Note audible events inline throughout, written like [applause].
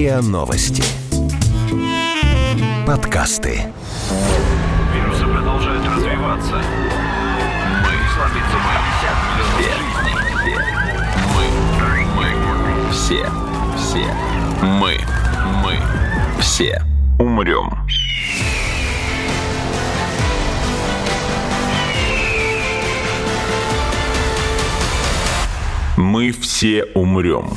РИА Новости. Подкасты. Вирусы продолжают развиваться. Мы слабится Мы. Мы. Все. Все. Мы. Мы. Все. Умрем. Мы все умрем.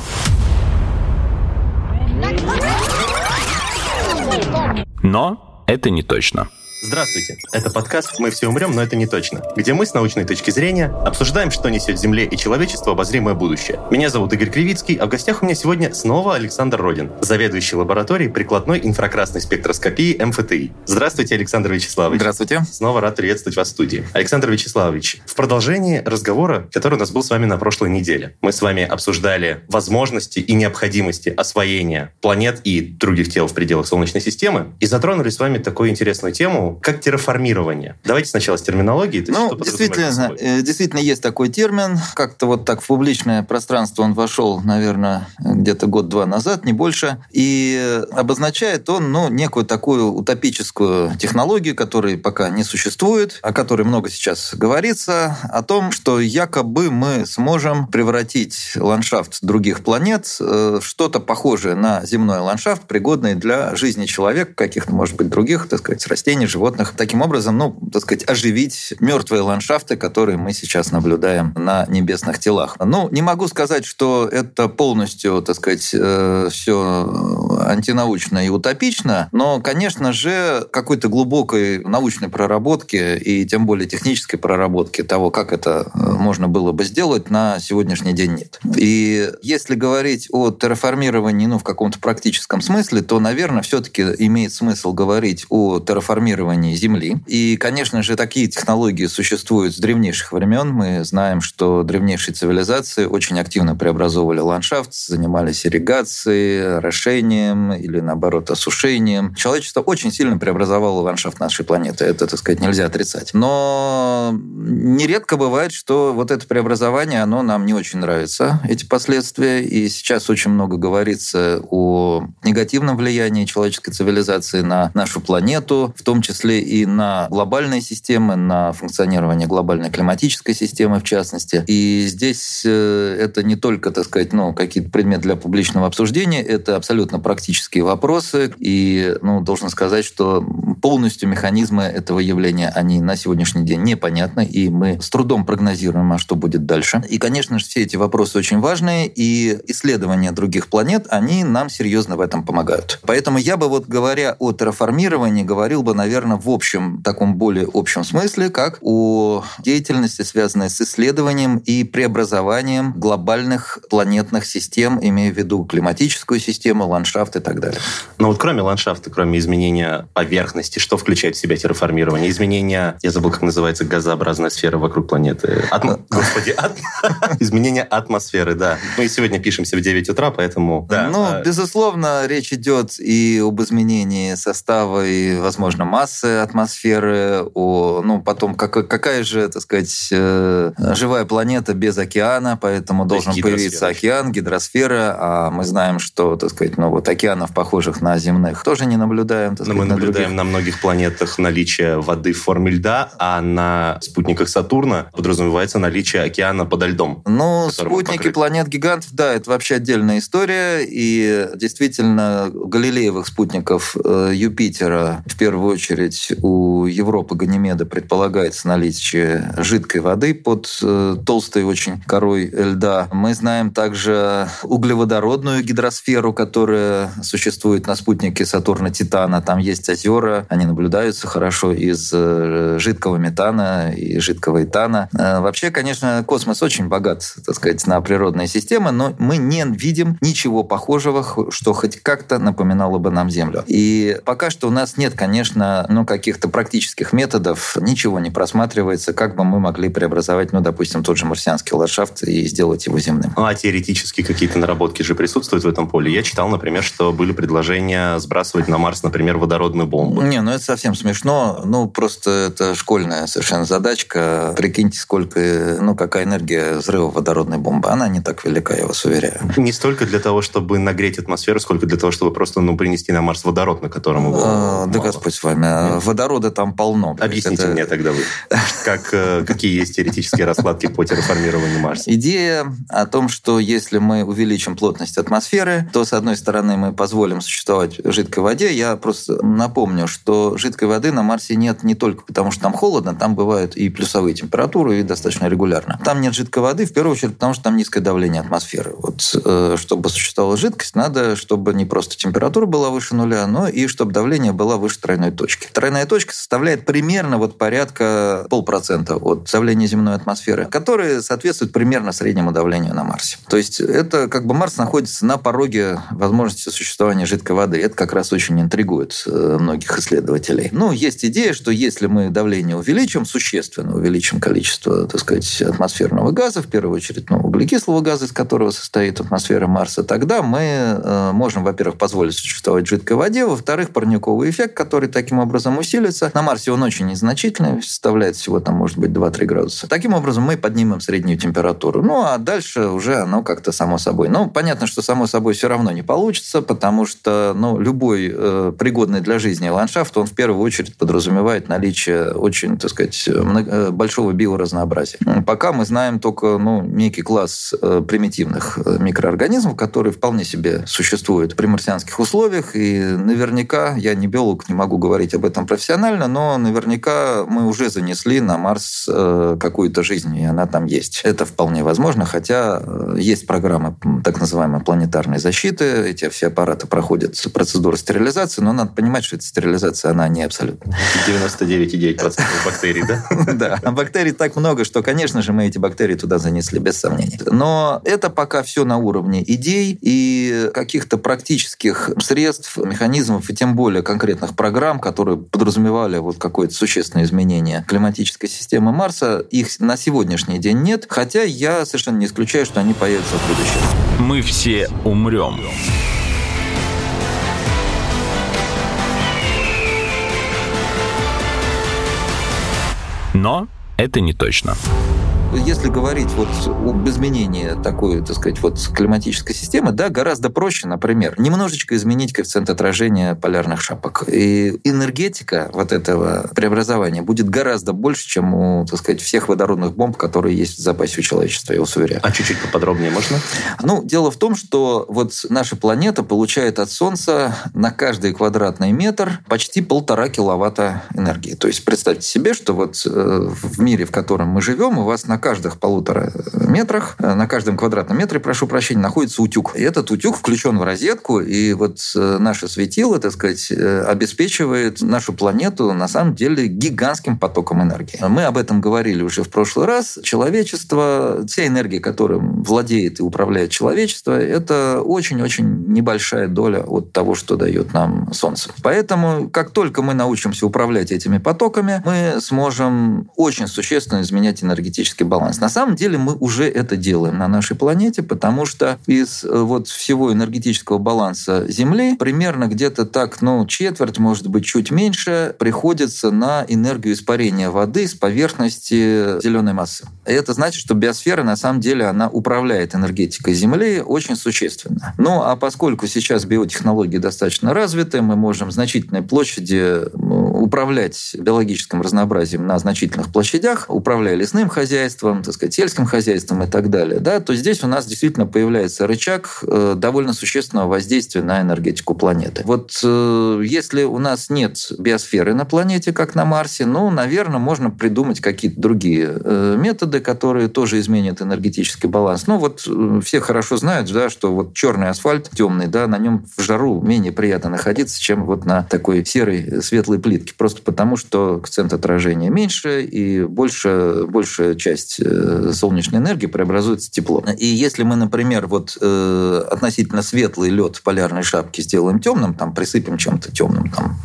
Но это не точно. Здравствуйте. Это подкаст «Мы все умрем, но это не точно», где мы с научной точки зрения обсуждаем, что несет Земле и человечеству обозримое будущее. Меня зовут Игорь Кривицкий, а в гостях у меня сегодня снова Александр Родин, заведующий лабораторией прикладной инфракрасной спектроскопии МФТИ. Здравствуйте, Александр Вячеславович. Здравствуйте. Снова рад приветствовать вас в студии. Александр Вячеславович, в продолжении разговора, который у нас был с вами на прошлой неделе, мы с вами обсуждали возможности и необходимости освоения планет и других тел в пределах Солнечной системы и затронули с вами такую интересную тему, как терраформирование. Давайте сначала с терминологии. То ну, действительно, э, действительно есть такой термин. Как-то вот так в публичное пространство он вошел, наверное, где-то год-два назад, не больше. И обозначает он ну, некую такую утопическую технологию, которая пока не существует, о которой много сейчас говорится, о том, что якобы мы сможем превратить ландшафт других планет э, в что-то похожее на земной ландшафт, пригодный для жизни человека, каких-то, может быть, других, так сказать, растений, животных животных. Таким образом, ну, так сказать, оживить мертвые ландшафты, которые мы сейчас наблюдаем на небесных телах. Ну, не могу сказать, что это полностью, так сказать, э, все антинаучно и утопично, но, конечно же, какой-то глубокой научной проработки и тем более технической проработки того, как это э, можно было бы сделать, на сегодняшний день нет. И если говорить о терраформировании ну, в каком-то практическом смысле, то, наверное, все-таки имеет смысл говорить о терраформировании исследований Земли. И, конечно же, такие технологии существуют с древнейших времен. Мы знаем, что древнейшие цивилизации очень активно преобразовывали ландшафт, занимались ирригацией, орошением или, наоборот, осушением. Человечество очень сильно преобразовало ландшафт нашей планеты. Это, так сказать, нельзя отрицать. Но нередко бывает, что вот это преобразование, оно нам не очень нравится, эти последствия. И сейчас очень много говорится о негативном влиянии человеческой цивилизации на нашу планету, в том числе числе и на глобальные системы, на функционирование глобальной климатической системы в частности. И здесь э, это не только, так сказать, ну, какие-то предметы для публичного обсуждения, это абсолютно практические вопросы. И, ну, должен сказать, что полностью механизмы этого явления, они на сегодняшний день непонятны, и мы с трудом прогнозируем, а что будет дальше. И, конечно же, все эти вопросы очень важные, и исследования других планет, они нам серьезно в этом помогают. Поэтому я бы вот, говоря о терраформировании, говорил бы, наверное, в общем, таком более общем смысле, как о деятельности, связанной с исследованием и преобразованием глобальных планетных систем, имея в виду климатическую систему, ландшафт и так далее. Но вот кроме ландшафта, кроме изменения поверхности, что включает в себя терраформирование? Изменение, я забыл, как называется, газообразная сфера вокруг планеты. Атмо... Господи, [laughs] изменение атмосферы, да. Мы сегодня пишемся в 9 утра, поэтому... Ну, а безусловно, речь идет и об изменении состава и, возможно, массы массы атмосферы, о, ну, потом как, какая же, так сказать, э, живая планета без океана, поэтому То должен появиться океан, гидросфера, а мы знаем, что, так сказать, ну, вот океанов, похожих на земных, тоже не наблюдаем. Так сказать, Но мы наблюдаем на, других... на многих планетах наличие воды в форме льда, а на спутниках Сатурна подразумевается наличие океана подо льдом. Ну, спутники планет-гигантов, да, это вообще отдельная история, и действительно галилеевых спутников э, Юпитера в первую очередь сказать, у Европы Ганимеда предполагается наличие жидкой воды под э, толстой очень корой льда. Мы знаем также углеводородную гидросферу, которая существует на спутнике Сатурна Титана. Там есть озера, они наблюдаются хорошо из э, жидкого метана и жидкого этана. Э, вообще, конечно, космос очень богат, так сказать, на природные системы, но мы не видим ничего похожего, что хоть как-то напоминало бы нам Землю. И пока что у нас нет, конечно, ну, каких-то практических методов ничего не просматривается, как бы мы могли преобразовать, ну, допустим, тот же марсианский ландшафт и сделать его земным. Ну, а теоретически какие-то наработки же присутствуют в этом поле. Я читал, например, что были предложения сбрасывать на Марс, например, водородную бомбу. Не, ну это совсем смешно. Ну, просто это школьная совершенно задачка. Прикиньте, сколько, ну, какая энергия взрыва водородной бомбы. Она не так велика, я вас уверяю. Не столько для того, чтобы нагреть атмосферу, сколько для того, чтобы просто, ну, принести на Марс водород, на котором его а, Да Господь с вами. Нет? Водорода там полно. Объясните это... мне тогда вы, как, э, какие есть теоретические раскладки по терраформированию Марса. Идея о том, что если мы увеличим плотность атмосферы, то, с одной стороны, мы позволим существовать жидкой воде. Я просто напомню, что жидкой воды на Марсе нет не только потому, что там холодно, там бывают и плюсовые температуры, и достаточно регулярно. Там нет жидкой воды, в первую очередь, потому что там низкое давление атмосферы. Вот, э, чтобы существовала жидкость, надо, чтобы не просто температура была выше нуля, но и чтобы давление было выше тройной точки. Тройная точка составляет примерно вот порядка полпроцента от давления земной атмосферы, которое соответствует примерно среднему давлению на Марсе. То есть это как бы Марс находится на пороге возможности существования жидкой воды. Это как раз очень интригует э, многих исследователей. Ну, есть идея, что если мы давление увеличим, существенно увеличим количество, так сказать, атмосферного газа, в первую очередь, ну, углекислого газа, из которого состоит атмосфера Марса, тогда мы э, можем, во-первых, позволить существовать жидкой воде, во-вторых, парниковый эффект, который таким образом усилится. На Марсе он очень незначительный, составляет всего там, может быть, 2-3 градуса. Таким образом, мы поднимем среднюю температуру. Ну, а дальше уже оно как-то само собой. Ну, понятно, что само собой все равно не получится, потому что, ну, любой э, пригодный для жизни ландшафт, он в первую очередь подразумевает наличие очень, так сказать, много, большого биоразнообразия. Пока мы знаем только, ну, некий класс э, примитивных э, микроорганизмов, которые вполне себе существуют при марсианских условиях, и наверняка, я не биолог, не могу говорить об этом профессионально, но наверняка мы уже занесли на Марс э, какую-то жизнь, и она там есть. Это вполне возможно, хотя э, есть программы так называемой планетарной защиты, эти все аппараты проходят процедуру стерилизации, но надо понимать, что эта стерилизация, она не абсолютно. 99,9% бактерий, да? [laughs] Да, а бактерий так много, что, конечно же, мы эти бактерии туда занесли, без сомнений. Но это пока все на уровне идей и каких-то практических средств, механизмов и тем более конкретных программ, которые подразумевали вот какое-то существенное изменение климатической системы Марса, их на сегодняшний день нет, хотя я совершенно не исключаю, что они появятся в будущем. Мы все умрем. Но это не точно если говорить вот об изменении такой, так сказать, вот климатической системы, да, гораздо проще, например, немножечко изменить коэффициент отражения полярных шапок. И энергетика вот этого преобразования будет гораздо больше, чем у, так сказать, всех водородных бомб, которые есть в запасе у человечества, я вас уверяю. А чуть-чуть поподробнее можно? Ну, дело в том, что вот наша планета получает от Солнца на каждый квадратный метр почти полтора киловатта энергии. То есть представьте себе, что вот э, в мире, в котором мы живем, у вас на каждых полутора метрах, э, на каждом квадратном метре, прошу прощения, находится утюг. И этот утюг включен в розетку, и вот э, наше светило, так сказать, э, обеспечивает нашу планету на самом деле гигантским потоком энергии. Мы об этом говорили уже в прошлый раз. Человечество, вся энергия, которым владеет и управляет человечество, это очень-очень небольшая доля от того, что дает нам Солнце. Поэтому, как только мы научимся управлять этими потоками, мы сможем очень существенно изменять энергетический баланс. На самом деле мы уже это делаем на нашей планете, потому что из э, вот всего энергетического баланса Земли примерно где-то так, ну, четверть, может быть, чуть меньше, приходится на энергию испарения воды с поверхности зеленой массы. И это значит, что биосфера, на самом деле, она управляет энергетикой Земли очень существенно. Ну, а поскольку сейчас биотехнологии достаточно развиты, мы можем значительной площади управлять биологическим разнообразием на значительных площадях, управляя лесным хозяйством, так сказать, сельским хозяйством и так далее, да, то здесь у нас действительно появляется рычаг э, довольно существенного воздействия на энергетику планеты. Вот э, если у нас нет биосферы на планете, как на Марсе, ну, наверное, можно придумать какие-то другие э, методы, которые тоже изменят энергетический баланс. Ну, вот все хорошо знают, да, что вот черный асфальт темный, да, на нем в жару менее приятно находиться, чем вот на такой серой светлой плитке просто потому, что коэффициент отражения меньше, и больше, большая часть э, солнечной энергии преобразуется в тепло. И если мы, например, вот э, относительно светлый лед в полярной шапке сделаем темным, там присыпем чем-то темным, там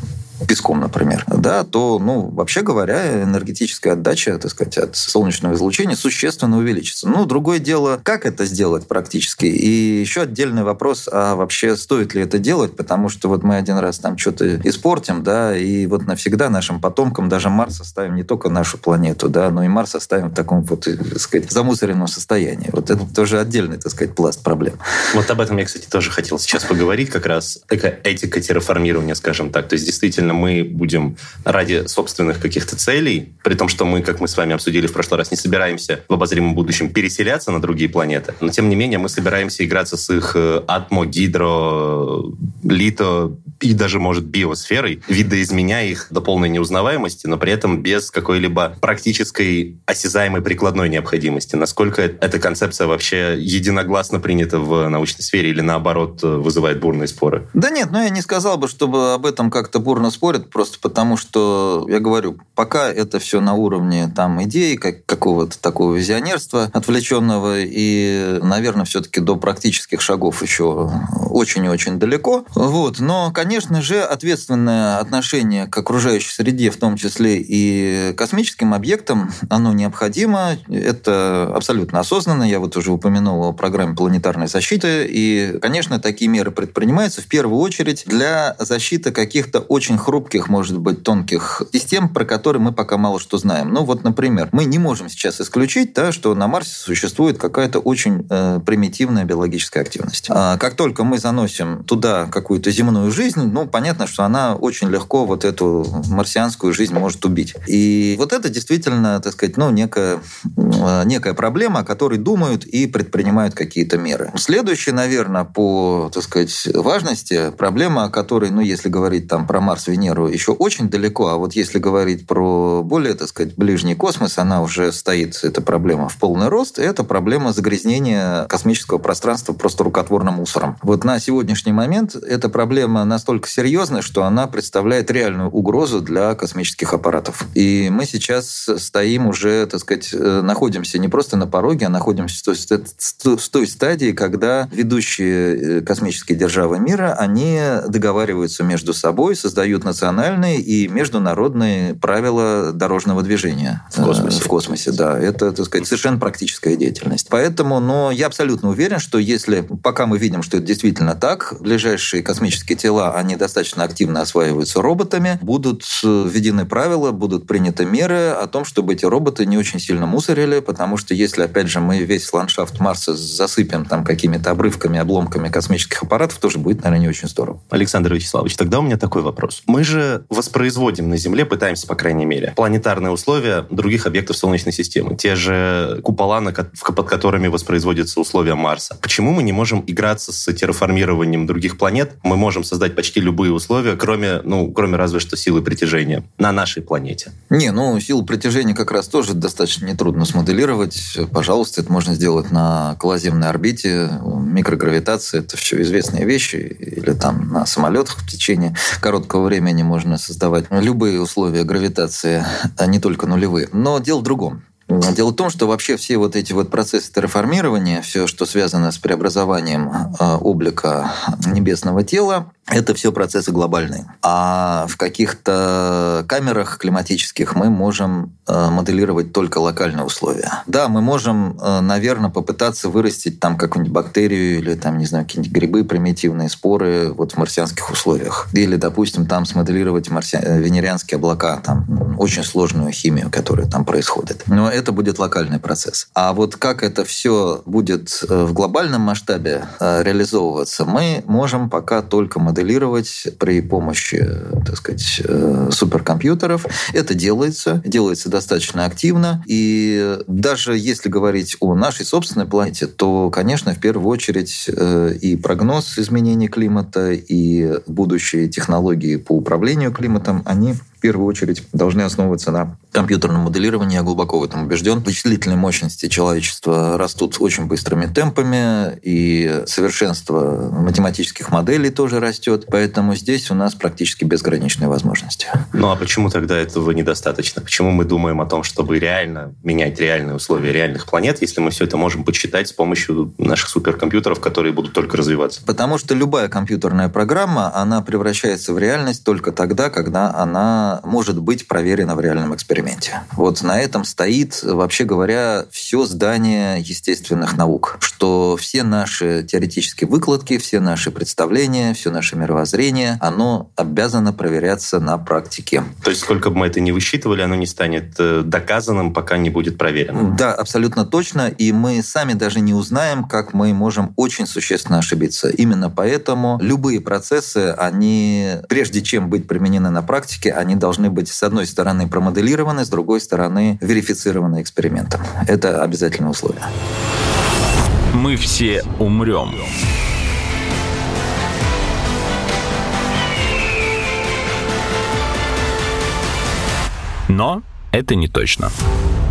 песком, например, да, то, ну, вообще говоря, энергетическая отдача, так сказать, от солнечного излучения существенно увеличится. Ну, другое дело, как это сделать практически. И еще отдельный вопрос, а вообще стоит ли это делать, потому что вот мы один раз там что-то испортим, да, и вот навсегда нашим потомкам даже Марс оставим не только нашу планету, да, но и Марс оставим в таком вот, так сказать, замусоренном состоянии. Вот это тоже отдельный, так сказать, пласт проблем. Вот об этом я, кстати, тоже хотел сейчас поговорить, как раз такая этика терраформирования, скажем так. То есть, действительно, мы будем ради собственных каких-то целей, при том, что мы, как мы с вами обсудили в прошлый раз, не собираемся в обозримом будущем переселяться на другие планеты, но, тем не менее, мы собираемся играться с их э, атмо, гидро, лито и даже, может, биосферой, видоизменяя их до полной неузнаваемости, но при этом без какой-либо практической осязаемой прикладной необходимости. Насколько эта концепция вообще единогласно принята в научной сфере или, наоборот, вызывает бурные споры? Да нет, ну я не сказал бы, чтобы об этом как-то бурно спорят, просто потому что, я говорю, пока это все на уровне там идей, как, какого-то такого визионерства отвлеченного, и, наверное, все-таки до практических шагов еще очень и очень далеко. Вот. Но, конечно же, ответственное отношение к окружающей среде, в том числе и космическим объектам, оно необходимо. Это абсолютно осознанно. Я вот уже упомянул о программе планетарной защиты. И, конечно, такие меры предпринимаются в первую очередь для защиты каких-то очень хрупких, может быть, тонких систем, про которые мы пока мало что знаем. Ну вот, например, мы не можем сейчас исключить, да, что на Марсе существует какая-то очень э, примитивная биологическая активность. А как только мы заносим туда какую-то земную жизнь, ну, понятно, что она очень легко вот эту марсианскую жизнь может убить. И вот это действительно, так сказать, ну, некая, э, некая проблема, о которой думают и предпринимают какие-то меры. Следующая, наверное, по, так сказать, важности проблема, о которой, ну, если говорить там про Марс, Венеру, еще очень далеко, а вот если говорить про более, так сказать, ближний космос, она уже стоит, эта проблема в полный рост, это проблема загрязнения космического пространства просто рукотворным мусором. Вот на сегодняшний момент эта проблема настолько серьезная, что она представляет реальную угрозу для космических аппаратов. И мы сейчас стоим уже, так сказать, э, находимся не просто на пороге, а находимся в той стадии, когда ведущие э, космические державы мира, они договариваются между собой, создают национальные и международные правила дорожного движения. В космосе. В космосе, да. Это, так сказать, совершенно практическая деятельность. Поэтому, но я абсолютно уверен, что если, пока мы видим, что это действительно так, ближайшие космические тела, они достаточно активно осваиваются роботами, будут э, введены правила, будут приняты меры о том, чтобы эти роботы не очень сильно мусорили, потому что если, опять же, мы весь ландшафт Марса засыпем там какими-то обрывками, обломками космических аппаратов, тоже будет, наверное, не очень здорово. Александр Вячеславович, тогда у меня такой вопрос. Мы же воспроизводим на Земле, пытаемся, по крайней мере, планетарные условия других объектов Солнечной системы. Те же купола, под которыми воспроизводятся условия Марса. Почему мы не можем играться с терраформированием других планет? Мы можем создать почти любые условия, кроме, ну, кроме разве что силы притяжения на нашей планете. Не, ну, силу притяжения как раз тоже достаточно нетрудно смоделировать. Пожалуйста, это можно сделать на околоземной орбите. Микрогравитация – это все известные вещи. Или там на самолетах в течение короткого времени можно создавать любые условия гравитации, а не только нулевые. Но дело в другом. Дело в том, что вообще все вот эти вот процессы терраформирования, все, что связано с преобразованием э, облика небесного тела, это все процессы глобальные. А в каких-то камерах климатических мы можем э, моделировать только локальные условия. Да, мы можем, э, наверное, попытаться вырастить там какую-нибудь бактерию или там, не знаю, какие-нибудь грибы, примитивные споры вот в марсианских условиях. Или, допустим, там смоделировать марси... венерианские облака, там очень сложную химию, которая там происходит. Но это будет локальный процесс. А вот как это все будет э, в глобальном масштабе реализовываться, мы можем пока только моделировать при помощи, так сказать, э, суперкомпьютеров. Это делается, делается достаточно активно. И даже если говорить о нашей собственной планете, то, конечно, в первую очередь э, и прогноз изменений климата, и будущие технологии по управлению климатом, они в первую очередь должны основываться на компьютерном моделировании, я глубоко в этом убежден. Вычислительные мощности человечества растут очень быстрыми темпами, и совершенство математических моделей тоже растет. Поэтому здесь у нас практически безграничные возможности. Ну а почему тогда этого недостаточно? Почему мы думаем о том, чтобы реально менять реальные условия реальных планет, если мы все это можем подсчитать с помощью наших суперкомпьютеров, которые будут только развиваться? Потому что любая компьютерная программа, она превращается в реальность только тогда, когда она может быть проверена в реальном эксперименте. Вот на этом стоит, вообще говоря, все здание естественных наук, что все наши теоретические выкладки, все наши представления, все наше мировоззрение, оно обязано проверяться на практике. То есть сколько бы мы это ни высчитывали, оно не станет э, доказанным, пока не будет проверено. Да, абсолютно точно. И мы сами даже не узнаем, как мы можем очень существенно ошибиться. Именно поэтому любые процессы, они, прежде чем быть применены на практике, они должны быть, с одной стороны, промоделированы, с другой стороны, верифицированы экспериментом. Это обязательное условие. Мы все умрем. Но это не точно.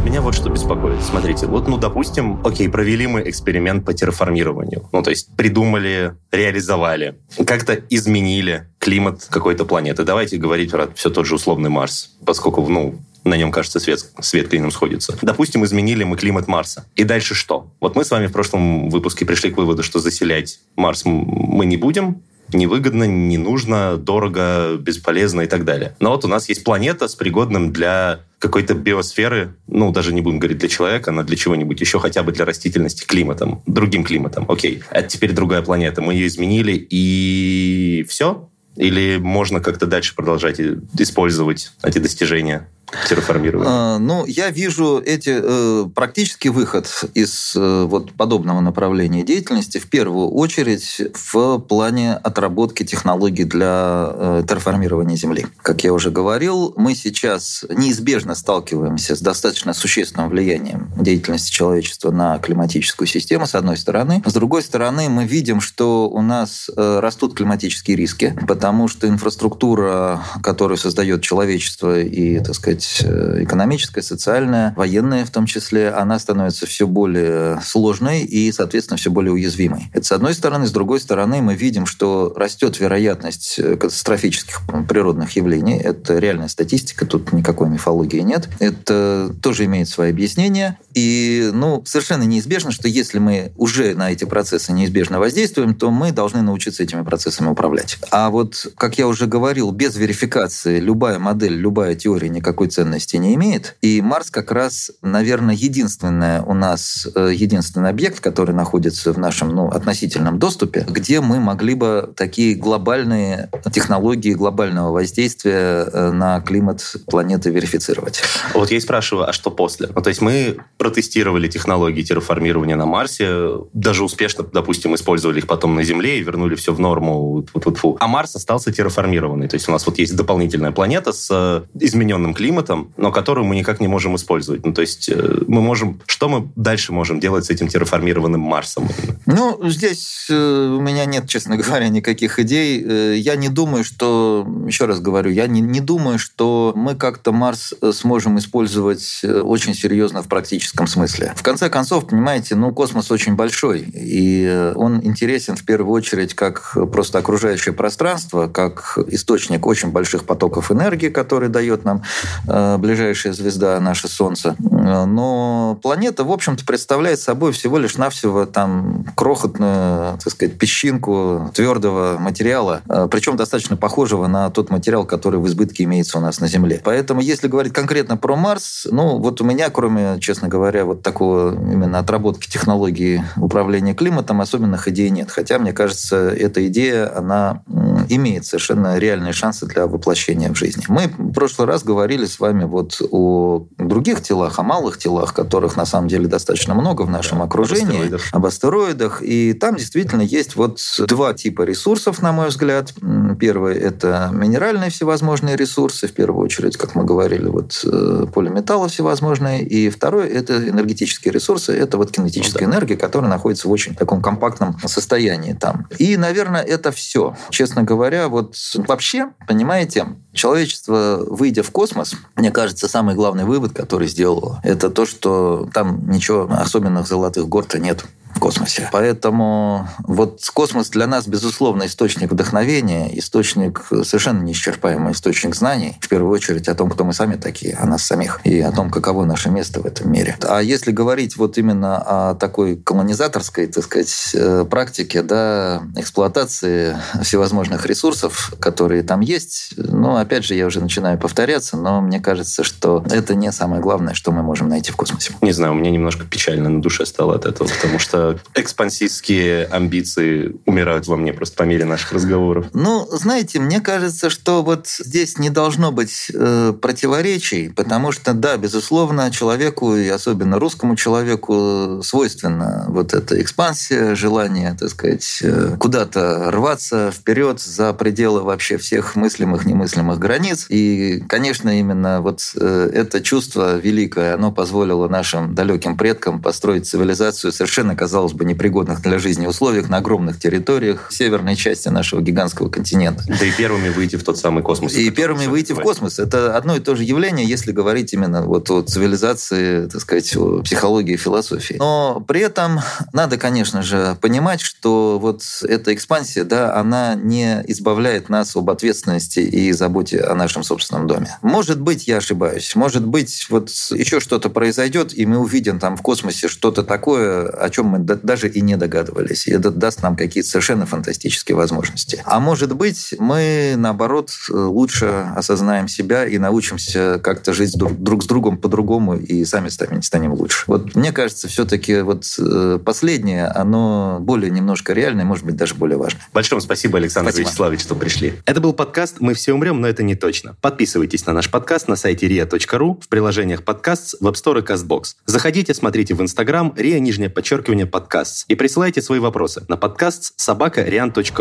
Меня вот что беспокоит. Смотрите, вот, ну, допустим, окей, провели мы эксперимент по терраформированию. Ну, то есть придумали, реализовали, как-то изменили климат какой-то планеты. Давайте говорить про все тот же условный Марс, поскольку, ну, на нем, кажется, свет, свет клином сходится. Допустим, изменили мы климат Марса. И дальше что? Вот мы с вами в прошлом выпуске пришли к выводу, что заселять Марс мы не будем, невыгодно, не нужно, дорого, бесполезно и так далее. Но вот у нас есть планета с пригодным для какой-то биосферы, ну, даже не будем говорить для человека, но для чего-нибудь еще, хотя бы для растительности, климатом, другим климатом. Окей, это теперь другая планета. Мы ее изменили, и все? Или можно как-то дальше продолжать использовать эти достижения? Терраформирования? А, ну, я вижу эти э, практический выход из э, вот подобного направления деятельности в первую очередь в плане отработки технологий для э, терраформирования Земли. Как я уже говорил, мы сейчас неизбежно сталкиваемся с достаточно существенным влиянием деятельности человечества на климатическую систему, с одной стороны. С другой стороны, мы видим, что у нас э, растут климатические риски, потому что инфраструктура, которую создает человечество и, так сказать, сказать, э, экономическая, социальная, военная в том числе, она становится все более сложной и, соответственно, все более уязвимой. Это с одной стороны. С другой стороны, мы видим, что растет вероятность э, катастрофических природных явлений. Это реальная статистика, тут никакой мифологии нет. Это тоже имеет свои объяснения. И ну, совершенно неизбежно, что если мы уже на эти процессы неизбежно воздействуем, то мы должны научиться этими процессами управлять. А вот, как я уже говорил, без верификации любая модель, любая теория никакой никакой ценности не имеет. И Марс как раз, наверное, единственное у нас, э, единственный объект, который находится в нашем ну, относительном доступе, где мы могли бы такие глобальные технологии глобального воздействия э, на климат планеты верифицировать. Вот я и спрашиваю, а что после? Ну, то есть мы протестировали технологии терраформирования на Марсе, даже успешно, допустим, использовали их потом на Земле и вернули все в норму. Фу-фу-фу. А Марс остался терраформированный. То есть у нас вот есть дополнительная планета с э, измененным климатом, климатом, но которую мы никак не можем использовать. Ну, то есть э, мы можем... Что мы дальше можем делать с этим терраформированным Марсом? Ну, здесь э, у меня нет, честно [laughs] говоря, никаких идей. Э, я не думаю, что... Еще раз говорю, я не, не думаю, что мы как-то Марс сможем использовать очень серьезно в практическом смысле. В конце концов, понимаете, ну, космос очень большой, и он интересен в первую очередь как просто окружающее пространство, как источник очень больших потоков энергии, который дает нам ближайшая звезда, наше Солнце. Но планета, в общем-то, представляет собой всего лишь навсего там крохотную, так сказать, песчинку твердого материала, э, причем достаточно похожего на тот материал, который в избытке имеется у нас на Земле. Поэтому, если говорить конкретно про Марс, ну, вот у меня, кроме, честно говоря, вот такого именно отработки технологии управления климатом, особенных идей нет. Хотя, мне кажется, эта идея, она имеет совершенно реальные шансы для воплощения в жизни. Мы в прошлый раз говорили с вами вот о других телах, о малых телах, которых на самом деле достаточно много в нашем да, окружении, об астероидах. об астероидах. И там действительно есть вот два типа ресурсов, на мой взгляд. Первое – это минеральные всевозможные ресурсы, в первую очередь, как мы говорили, вот э, полиметаллы всевозможные. И второе – это энергетические ресурсы, это вот кинетическая ну, да. энергия, которая находится в очень таком компактном состоянии там. И, наверное, это все. Честно говоря, вот вообще, понимаете, человечество, выйдя в космос, мне кажется, самый главный вывод, который сделало, это то, что там ничего особенных золотых гор-то нет в космосе. Поэтому вот космос для нас, безусловно, источник вдохновения, источник, совершенно неисчерпаемый источник знаний, в первую очередь о том, кто мы сами такие, о нас самих, и о том, каково наше место в этом мире. А если говорить вот именно о такой колонизаторской, так сказать, э, практике, да, эксплуатации всевозможных ресурсов, которые там есть, ну, опять же, я уже начинаю повторяться, но мне кажется, что это не самое главное, что мы можем найти в космосе. Не знаю, у меня немножко печально на душе стало от этого, потому что экспансистские амбиции умирают во мне просто по мере наших разговоров? Ну, знаете, мне кажется, что вот здесь не должно быть э, противоречий, потому что, да, безусловно, человеку, и особенно русскому человеку, свойственна вот эта экспансия, желание, так сказать, э, куда-то рваться вперед за пределы вообще всех мыслимых, немыслимых границ. И, конечно, именно вот э, это чувство великое, оно позволило нашим далеким предкам построить цивилизацию совершенно, казалось казалось бы, непригодных для жизни условиях на огромных территориях северной части нашего гигантского континента. Да и первыми выйти в тот самый космос. И первыми выйти в космос. Это одно и то же явление, если говорить именно вот о цивилизации, так сказать, о психологии и философии. Но при этом надо, конечно же, понимать, что вот эта экспансия, да, она не избавляет нас об ответственности и заботе о нашем собственном доме. Может быть, я ошибаюсь. Может быть, вот еще что-то произойдет, и мы увидим там в космосе что-то такое, о чем мы даже и не догадывались. И это даст нам какие-то совершенно фантастические возможности. А может быть, мы, наоборот, лучше осознаем себя и научимся как-то жить друг с другом по-другому и сами станем лучше. Вот мне кажется, все-таки вот э, последнее, оно более немножко реальное, может быть, даже более важное. Большое спасибо, Александр спасибо. Вячеславович, что пришли. Это был подкаст «Мы все умрем, но это не точно». Подписывайтесь на наш подкаст на сайте ria.ru, в приложениях подкаст, в App Store и CastBox. Заходите, смотрите в Instagram, ria, нижнее подчеркивание, подкаст и присылайте свои вопросы на подкаст собака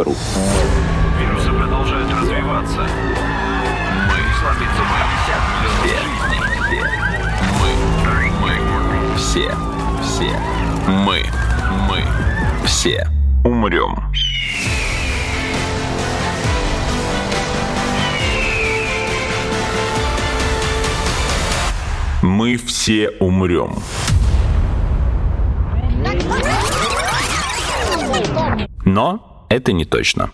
ру. Вирусы продолжают развиваться. Мы Мы, мы, все, все, мы, мы, все умрем. Мы все умрем. Но это не точно.